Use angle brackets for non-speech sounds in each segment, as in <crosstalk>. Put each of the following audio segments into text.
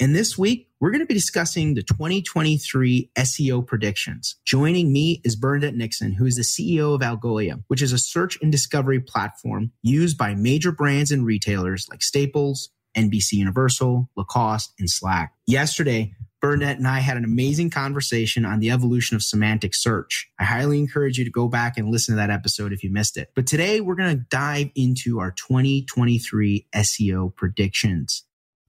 And this week, we're going to be discussing the 2023 SEO predictions. Joining me is Bernadette Nixon, who is the CEO of Algolia, which is a search and discovery platform used by major brands and retailers like Staples, NBC Universal, Lacoste, and Slack. Yesterday, Bernadette and I had an amazing conversation on the evolution of semantic search. I highly encourage you to go back and listen to that episode if you missed it. But today we're going to dive into our 2023 SEO predictions.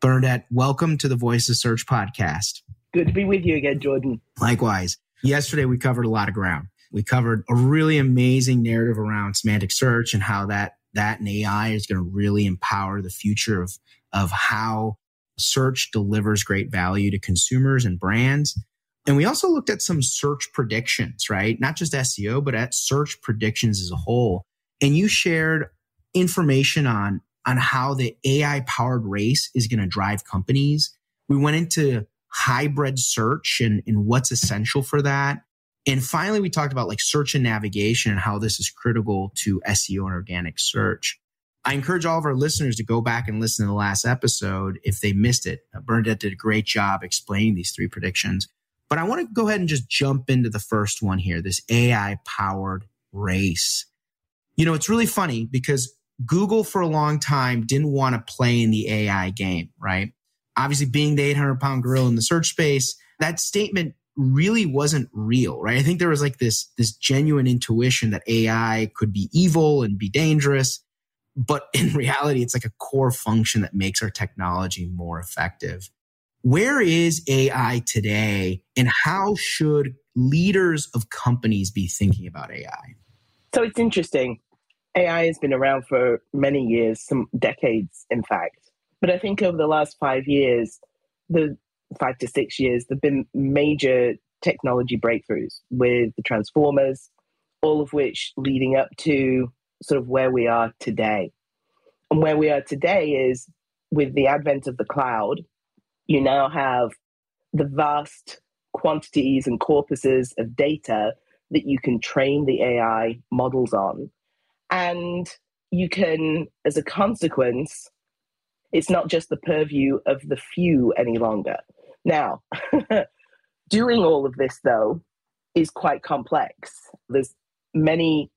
Bernadette, welcome to the Voices Search podcast. Good to be with you again, Jordan. Likewise, yesterday we covered a lot of ground. We covered a really amazing narrative around semantic search and how that that and AI is going to really empower the future of of how search delivers great value to consumers and brands. And we also looked at some search predictions, right? Not just SEO, but at search predictions as a whole. And you shared information on on how the AI powered race is going to drive companies. We went into hybrid search and, and what's essential for that. And finally, we talked about like search and navigation and how this is critical to SEO and organic search. I encourage all of our listeners to go back and listen to the last episode if they missed it. Uh, Bernadette did a great job explaining these three predictions. But I want to go ahead and just jump into the first one here this AI powered race. You know, it's really funny because Google for a long time didn't want to play in the AI game, right? Obviously, being the 800 pound gorilla in the search space, that statement really wasn't real, right? I think there was like this, this genuine intuition that AI could be evil and be dangerous. But in <laughs> reality, it's like a core function that makes our technology more effective. Where is AI today and how should leaders of companies be thinking about AI? So it's interesting. AI has been around for many years, some decades, in fact. But I think over the last five years, the five to six years, there have been major technology breakthroughs with the transformers, all of which leading up to sort of where we are today. And where we are today is with the advent of the cloud, you now have the vast quantities and corpuses of data that you can train the AI models on. And you can, as a consequence, it's not just the purview of the few any longer. Now, <laughs> doing all of this, though, is quite complex. There's many,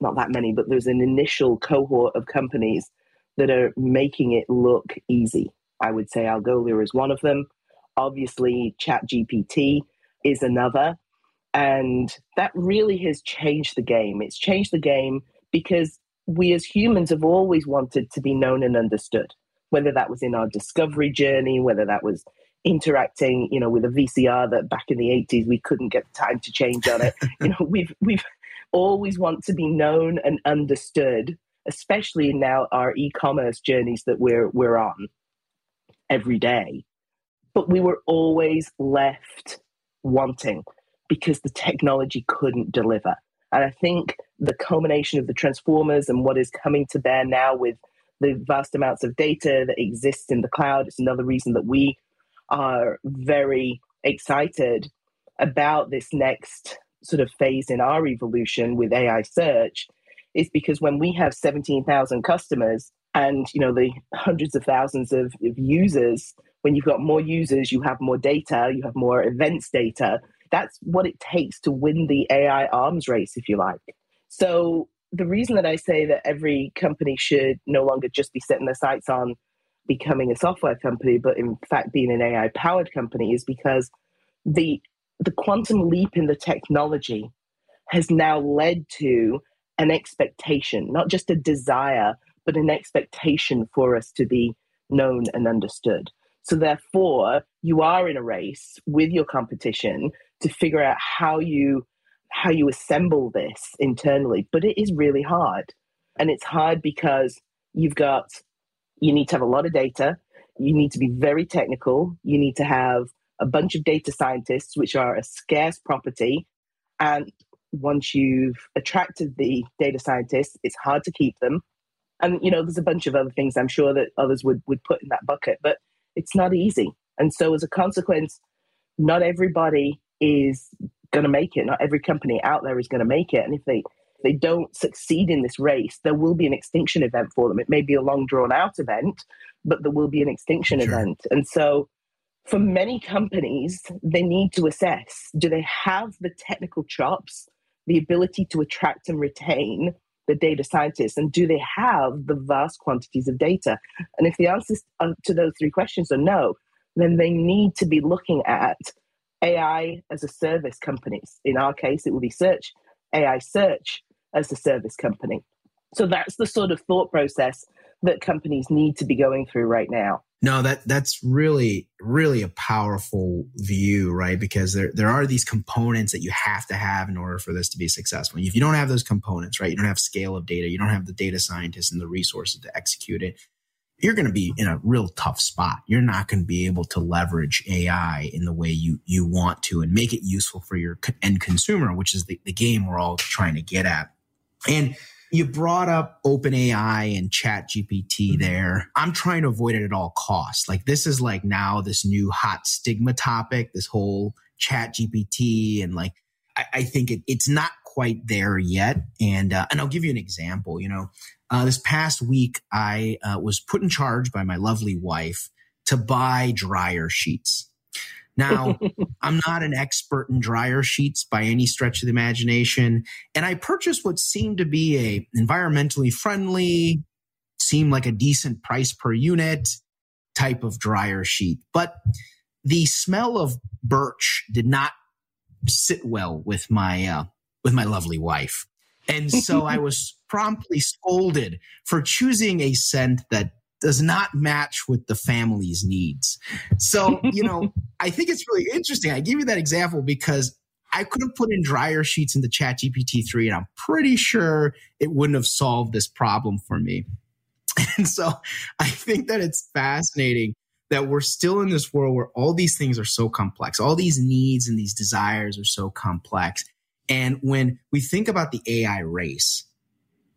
not that many, but there's an initial cohort of companies that are making it look easy. I would say Algolia is one of them. Obviously, ChatGPT is another. And that really has changed the game. It's changed the game because we as humans have always wanted to be known and understood, whether that was in our discovery journey, whether that was interacting, you know, with a VCR that back in the 80s we couldn't get time to change on it. <laughs> you know, we've we've always want to be known and understood, especially now our e-commerce journeys that we're we're on every day. But we were always left wanting because the technology couldn't deliver. And I think the culmination of the transformers and what is coming to bear now with the vast amounts of data that exists in the cloud It's another reason that we are very excited about this next sort of phase in our evolution with AI search is because when we have 17,000 customers and you know the hundreds of thousands of, of users when you've got more users you have more data you have more events data that's what it takes to win the AI arms race if you like so the reason that I say that every company should no longer just be setting their sights on becoming a software company, but in fact being an AI powered company is because the the quantum leap in the technology has now led to an expectation, not just a desire, but an expectation for us to be known and understood. So therefore, you are in a race with your competition to figure out how you how you assemble this internally, but it is really hard. And it's hard because you've got you need to have a lot of data. You need to be very technical. You need to have a bunch of data scientists, which are a scarce property. And once you've attracted the data scientists, it's hard to keep them. And you know, there's a bunch of other things I'm sure that others would would put in that bucket, but it's not easy. And so as a consequence, not everybody is going to make it. Not every company out there is going to make it. And if they they don't succeed in this race, there will be an extinction event for them. It may be a long drawn out event, but there will be an extinction sure. event. And so, for many companies, they need to assess do they have the technical chops, the ability to attract and retain the data scientists, and do they have the vast quantities of data? And if the answers uh, to those three questions are no, then they need to be looking at AI as a service companies. In our case, it will be search, AI search as a service company. So that's the sort of thought process that companies need to be going through right now. No, that that's really really a powerful view, right? Because there there are these components that you have to have in order for this to be successful. And If you don't have those components, right, you don't have scale of data, you don't have the data scientists and the resources to execute it, you're going to be in a real tough spot. You're not going to be able to leverage AI in the way you you want to and make it useful for your end consumer, which is the, the game we're all trying to get at. And you brought up OpenAI and Chat GPT mm-hmm. there. I'm trying to avoid it at all costs. Like this is like now this new hot stigma topic, this whole Chat GPT, and like I, I think it, it's not quite there yet. And uh, and I'll give you an example. You know, uh, this past week I uh, was put in charge by my lovely wife to buy dryer sheets. Now, <laughs> I'm not an expert in dryer sheets by any stretch of the imagination, and I purchased what seemed to be a environmentally friendly, seemed like a decent price per unit type of dryer sheet. But the smell of birch did not sit well with my uh, with my lovely wife. And so I <laughs> was promptly scolded for choosing a scent that does not match with the family's needs. So, you know, <laughs> I think it's really interesting. I give you that example because I could have put in dryer sheets into Chat GPT 3 and I'm pretty sure it wouldn't have solved this problem for me. <laughs> And so I think that it's fascinating that we're still in this world where all these things are so complex, all these needs and these desires are so complex. And when we think about the AI race,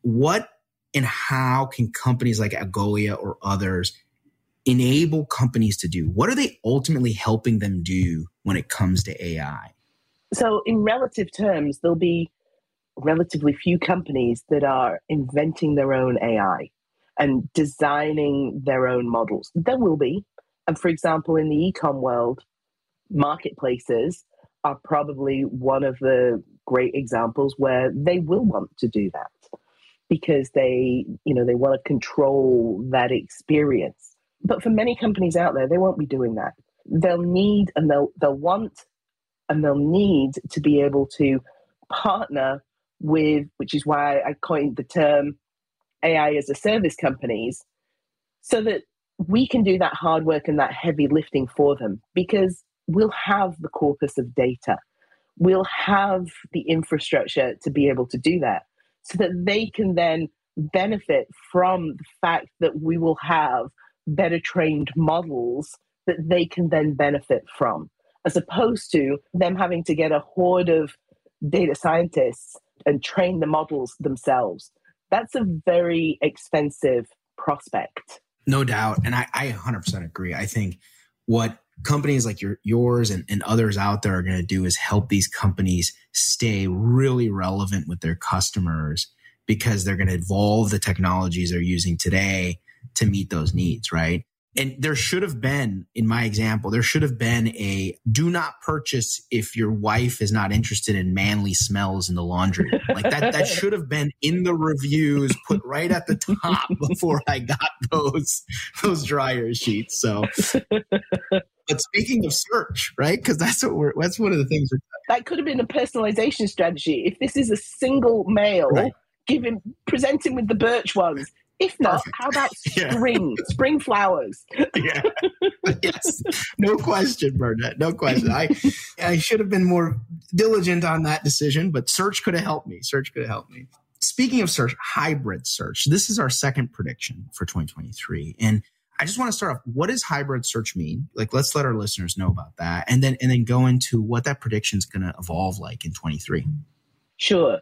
what and how can companies like Algolia or others enable companies to do? What are they ultimately helping them do when it comes to AI? So, in relative terms, there'll be relatively few companies that are inventing their own AI and designing their own models. There will be. And for example, in the ecom world, marketplaces are probably one of the great examples where they will want to do that because they, you know, they want to control that experience. But for many companies out there, they won't be doing that. They'll need and they'll they'll want and they'll need to be able to partner with, which is why I coined the term AI as a service companies, so that we can do that hard work and that heavy lifting for them because we'll have the corpus of data. We'll have the infrastructure to be able to do that so that they can then benefit from the fact that we will have better trained models that they can then benefit from, as opposed to them having to get a horde of data scientists and train the models themselves. That's a very expensive prospect. No doubt. And I, I 100% agree. I think what companies like your, yours and, and others out there are going to do is help these companies stay really relevant with their customers because they're going to evolve the technologies they're using today to meet those needs, right? And there should have been, in my example, there should have been a do not purchase if your wife is not interested in manly smells in the laundry. Like that, that <laughs> should have been in the reviews, put right at the top <laughs> before I got those, those dryer sheets. So, but speaking of search, right? Because that's what we're, that's one of the things. That could have been a personalization strategy. If this is a single male, right. give him, present him with the birch ones if not, Perfect. how about spring? <laughs> Yeah. spring flowers. <laughs> yeah. yes. No question, Burnett. No question. I I should have been more diligent on that decision, but search could have helped me. Search could have helped me. Speaking of search, hybrid search. This is our second prediction for 2023. And I just want to start off. What does hybrid search mean? Like, let's let our listeners know about that, and then and then go into what that prediction is going to evolve like in 23. Sure.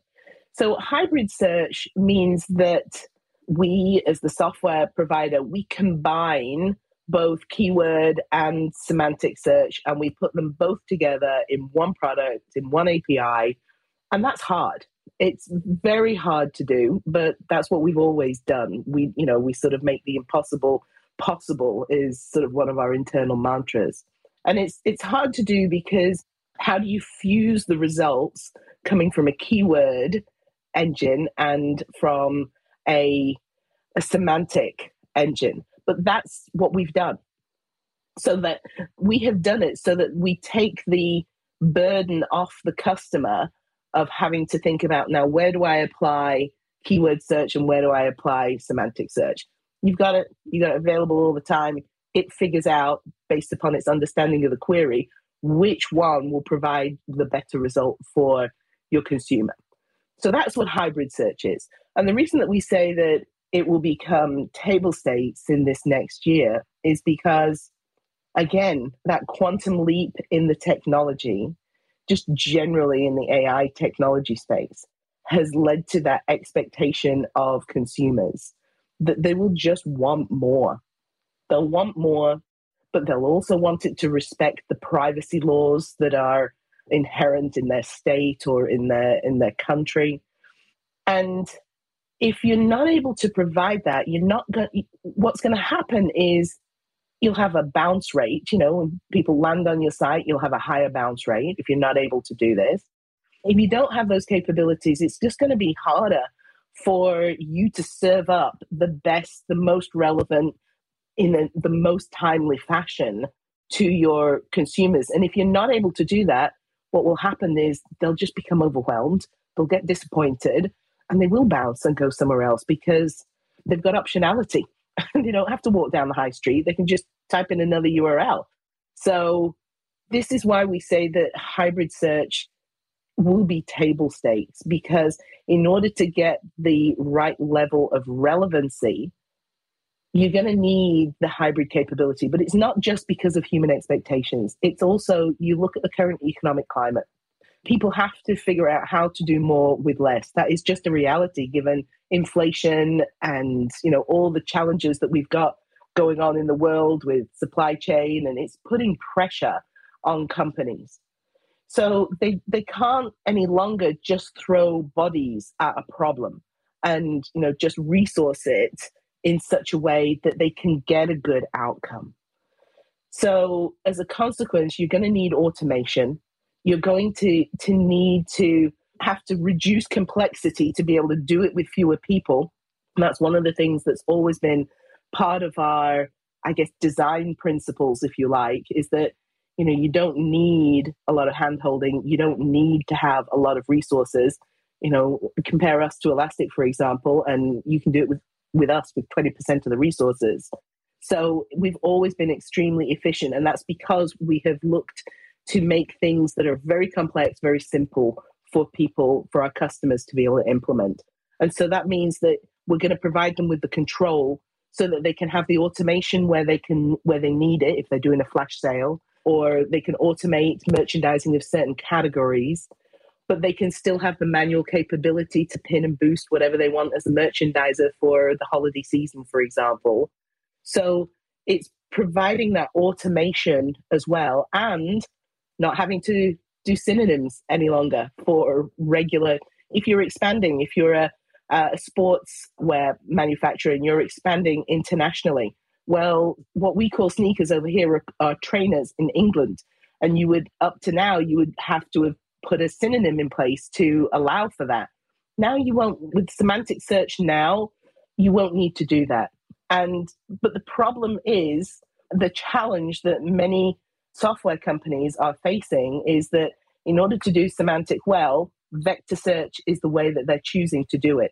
So hybrid search means that we as the software provider we combine both keyword and semantic search and we put them both together in one product in one api and that's hard. It's very hard to do but that's what we've always done. We you know we sort of make the impossible possible is sort of one of our internal mantras. And it's it's hard to do because how do you fuse the results coming from a keyword engine and from a, a semantic engine. But that's what we've done. So that we have done it so that we take the burden off the customer of having to think about now where do I apply keyword search and where do I apply semantic search? You've got it, you got it available all the time. It figures out based upon its understanding of the query which one will provide the better result for your consumer. So that's what hybrid search is. And the reason that we say that it will become table stakes in this next year is because, again, that quantum leap in the technology, just generally in the AI technology space, has led to that expectation of consumers that they will just want more. They'll want more, but they'll also want it to respect the privacy laws that are inherent in their state or in their in their country. And if you're not able to provide that, you're not going. What's going to happen is you'll have a bounce rate. You know, when people land on your site, you'll have a higher bounce rate if you're not able to do this. If you don't have those capabilities, it's just going to be harder for you to serve up the best, the most relevant, in a, the most timely fashion to your consumers. And if you're not able to do that, what will happen is they'll just become overwhelmed, they'll get disappointed, and they will bounce and go somewhere else because they've got optionality. <laughs> they don't have to walk down the high street, they can just type in another URL. So, this is why we say that hybrid search will be table stakes because in order to get the right level of relevancy, you're going to need the hybrid capability. But it's not just because of human expectations, it's also you look at the current economic climate people have to figure out how to do more with less. That is just a reality given inflation and you know all the challenges that we've got going on in the world with supply chain and it's putting pressure on companies. So they, they can't any longer just throw bodies at a problem and you know just resource it in such a way that they can get a good outcome. So as a consequence, you're going to need automation. You're going to, to need to have to reduce complexity to be able to do it with fewer people. And that's one of the things that's always been part of our, I guess, design principles, if you like, is that you know you don't need a lot of handholding. You don't need to have a lot of resources. You know, compare us to Elastic, for example, and you can do it with with us with 20% of the resources. So we've always been extremely efficient, and that's because we have looked to make things that are very complex, very simple for people, for our customers to be able to implement. And so that means that we're going to provide them with the control so that they can have the automation where they can where they need it if they're doing a flash sale or they can automate merchandising of certain categories but they can still have the manual capability to pin and boost whatever they want as a merchandiser for the holiday season for example so it's providing that automation as well and not having to do synonyms any longer for regular if you're expanding if you're a, a sportswear manufacturer and you're expanding internationally well what we call sneakers over here are, are trainers in england. And you would up to now you would have to have put a synonym in place to allow for that. Now you won't with semantic search now you won't need to do that. And but the problem is the challenge that many software companies are facing is that in order to do semantic well, vector search is the way that they're choosing to do it.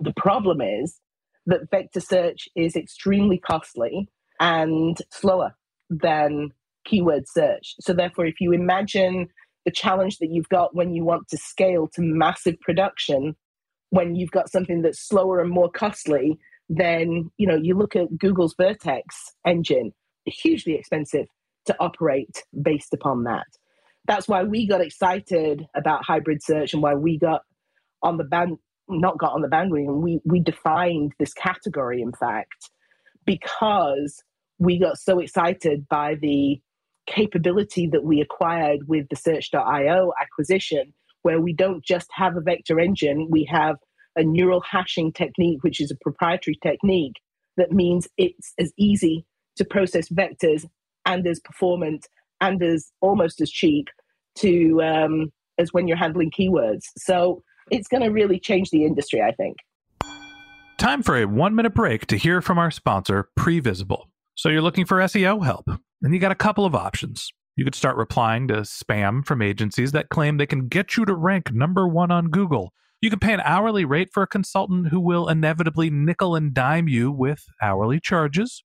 The problem is that vector search is extremely costly and slower than keyword search. So, therefore, if you imagine the challenge that you've got when you want to scale to massive production, when you've got something that's slower and more costly, then you know you look at Google's Vertex engine, hugely expensive to operate based upon that. That's why we got excited about hybrid search and why we got on the band not got on the bandwagon. We we defined this category, in fact, because we got so excited by the capability that we acquired with the search.io acquisition, where we don't just have a vector engine, we have a neural hashing technique, which is a proprietary technique that means it's as easy to process vectors and as performant and as almost as cheap to um, as when you're handling keywords. So it's going to really change the industry, I think. Time for a one minute break to hear from our sponsor, Previsible. So you're looking for SEO help, and you got a couple of options. You could start replying to spam from agencies that claim they can get you to rank number one on Google. You can pay an hourly rate for a consultant who will inevitably nickel and dime you with hourly charges.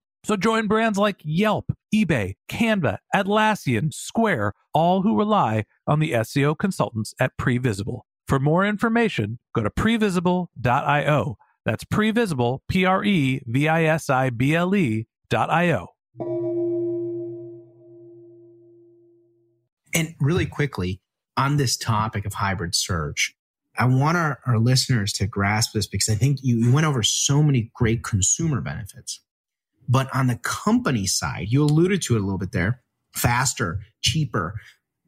So join brands like Yelp, eBay, Canva, Atlassian, Square, all who rely on the SEO consultants at Previsible. For more information, go to previsible.io. That's previsible, P R E V I S I B L E dot I-O. And really quickly on this topic of hybrid search, I want our, our listeners to grasp this because I think you, you went over so many great consumer benefits. But on the company side, you alluded to it a little bit there faster, cheaper.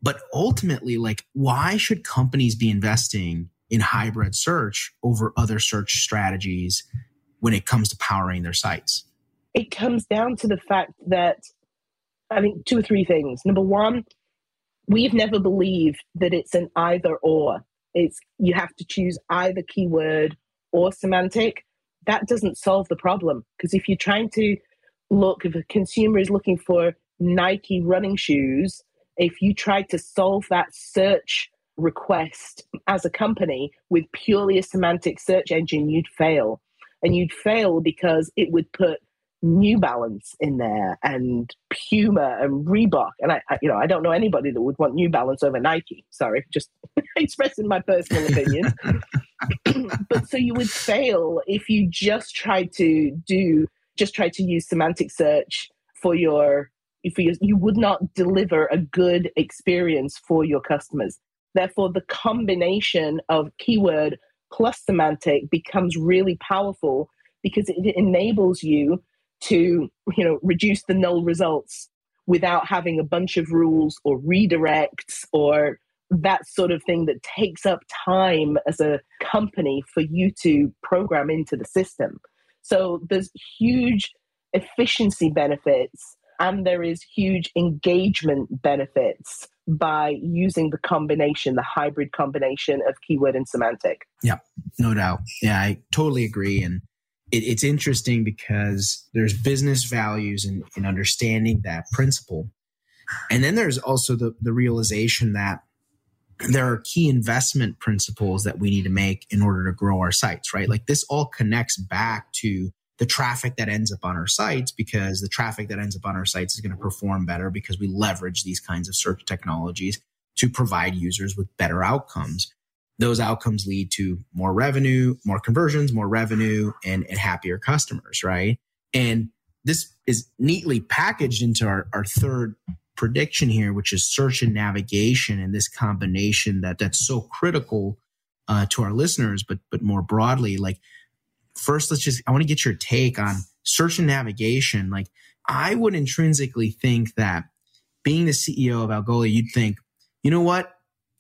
But ultimately, like, why should companies be investing in hybrid search over other search strategies when it comes to powering their sites? It comes down to the fact that, I think, two or three things. Number one, we've never believed that it's an either or. It's you have to choose either keyword or semantic. That doesn't solve the problem because if you're trying to look, if a consumer is looking for Nike running shoes, if you try to solve that search request as a company with purely a semantic search engine, you'd fail. And you'd fail because it would put New Balance in there and Puma and Reebok. And I, I, you know, I don't know anybody that would want New Balance over Nike. Sorry, just <laughs> expressing my personal <laughs> opinion. <clears throat> but so you would fail if you just tried to do, just try to use semantic search for your, for your, you would not deliver a good experience for your customers. Therefore, the combination of keyword plus semantic becomes really powerful because it enables you to you know reduce the null results without having a bunch of rules or redirects or that sort of thing that takes up time as a company for you to program into the system. So there's huge efficiency benefits and there is huge engagement benefits by using the combination, the hybrid combination of keyword and semantic. Yeah, no doubt. Yeah, I totally agree. And it, it's interesting because there's business values in, in understanding that principle. And then there's also the, the realization that there are key investment principles that we need to make in order to grow our sites, right? Like this all connects back to the traffic that ends up on our sites because the traffic that ends up on our sites is going to perform better because we leverage these kinds of search technologies to provide users with better outcomes those outcomes lead to more revenue, more conversions, more revenue, and, and happier customers, right? And this is neatly packaged into our, our third prediction here, which is search and navigation and this combination that that's so critical uh, to our listeners, but but more broadly, like first, let's just I want to get your take on search and navigation. Like I would intrinsically think that being the CEO of Algolia, you'd think, you know what?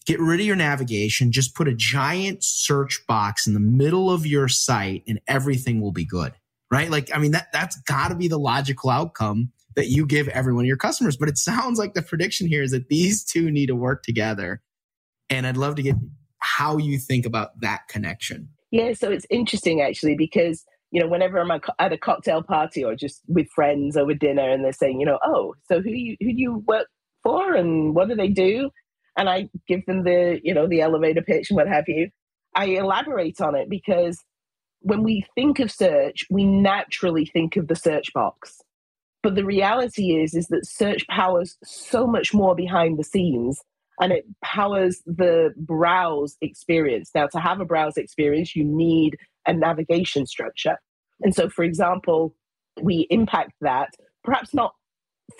get rid of your navigation, just put a giant search box in the middle of your site and everything will be good. Right? Like, I mean, that, that's got to be the logical outcome that you give every one of your customers. But it sounds like the prediction here is that these two need to work together. And I'd love to get how you think about that connection. Yeah, so it's interesting actually because you know whenever I'm at a cocktail party or just with friends over dinner and they're saying, you know, oh, so who you who do you work for and what do they do? and I give them the, you know, the elevator pitch and what have you. I elaborate on it because when we think of search, we naturally think of the search box. But the reality is, is that search powers so much more behind the scenes and it powers the browse experience. Now, to have a browse experience, you need a navigation structure. And so, for example, we impact that, perhaps not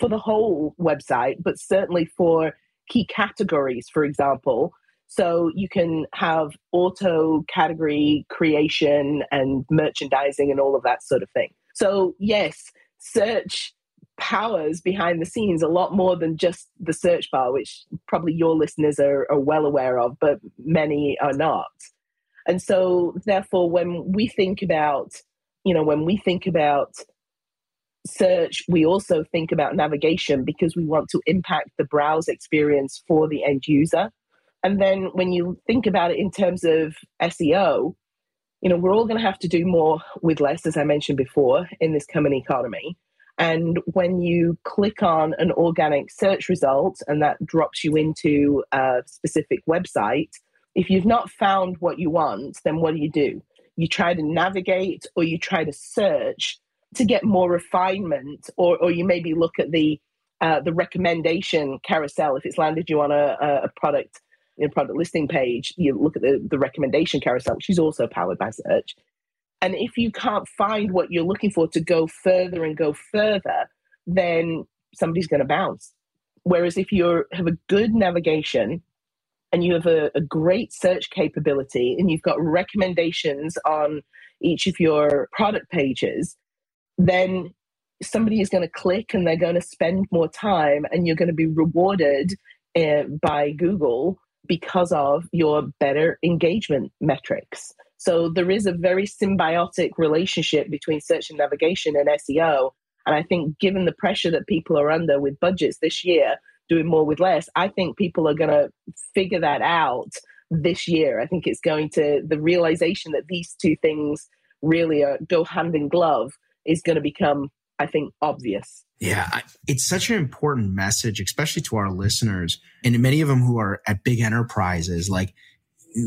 for the whole website, but certainly for key categories, for example. So you can have auto category creation and merchandising and all of that sort of thing. So, yes, search powers behind the scenes a lot more than just the search bar, which probably your listeners are, are well aware of, but many are not. And so, therefore, when we think about, you know, when we think about search, we also think about navigation because we want to impact the browse experience for the end user. And then when you think about it in terms of SEO, you know, we're all going to have to do more with less, as I mentioned before, in this coming economy. And when you click on an organic search result and that drops you into a specific website, if you've not found what you want, then what do you do? You try to navigate or you try to search to get more refinement, or or you maybe look at the uh, the recommendation carousel if it's landed you on a, a product a product listing page. You look at the the recommendation carousel, which is also powered by search. And if you can't find what you're looking for to go further and go further, then somebody's going to bounce. Whereas if you have a good navigation and you have a, a, great search capability and you've got recommendations on each of your product pages, then somebody is going to click and they're going to spend more time and you're going to be rewarded uh, by Google because of your better engagement metrics. So there is a very symbiotic relationship between search and navigation and SEO. And I think given the pressure that people are under with budgets this year, doing more with less, I think people are going to figure that out this year. I think it's going to, the realization that these two things really are, go hand in glove is going to become I think, obvious. Yeah, it's such an important message, especially to our listeners and many of them who are at big enterprises. Like,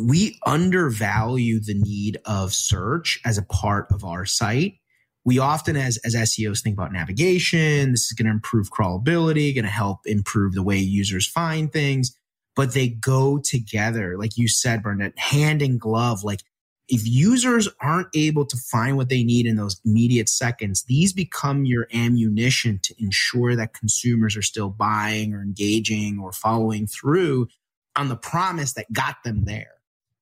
we undervalue the need of search as a part of our site. We often, as, as SEOs, think about navigation. This is going to improve crawlability, going to help improve the way users find things, but they go together. Like you said, Bernadette, hand in glove. Like if users aren't able to find what they need in those immediate seconds, these become your ammunition to ensure that consumers are still buying or engaging or following through on the promise that got them there.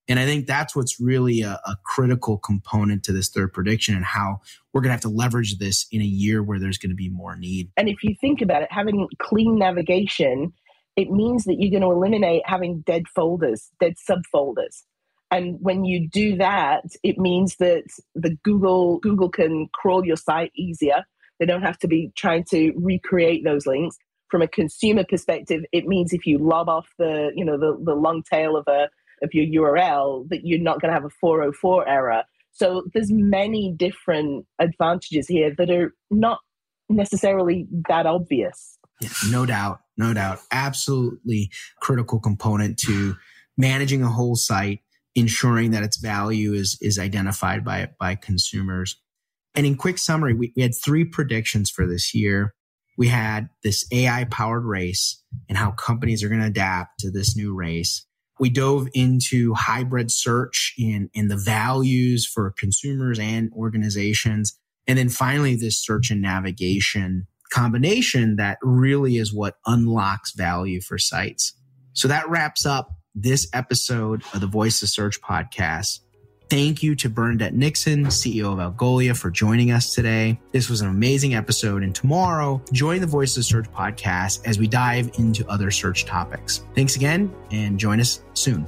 And I think that's what's really a, a critical component to this third prediction and how we're going to have to leverage this in a year where there's going to be more need. And if you think about it, having clean navigation, it means that you're going to eliminate having dead folders, dead subfolders. And when you do that, it means that the Google Google can crawl your site easier. They don't have to be trying to recreate those links. From a consumer perspective, it means if you lob off the you know the, the long tail of a of your URL that you're not going to have a 404 error. So there's many different advantages here that are not necessarily that obvious. Yeah, no doubt, no doubt. Absolutely critical component to managing a whole site, ensuring that its value is is identified by by consumers. And in quick summary, we, we had three predictions for this year. We had this AI powered race and how companies are going to adapt to this new race. We dove into hybrid search and, and the values for consumers and organizations. And then finally, this search and navigation combination that really is what unlocks value for sites. So that wraps up this episode of the Voice of Search podcast. Thank you to Bernadette Nixon, CEO of Algolia, for joining us today. This was an amazing episode. And tomorrow, join the Voice of Search podcast as we dive into other search topics. Thanks again and join us soon.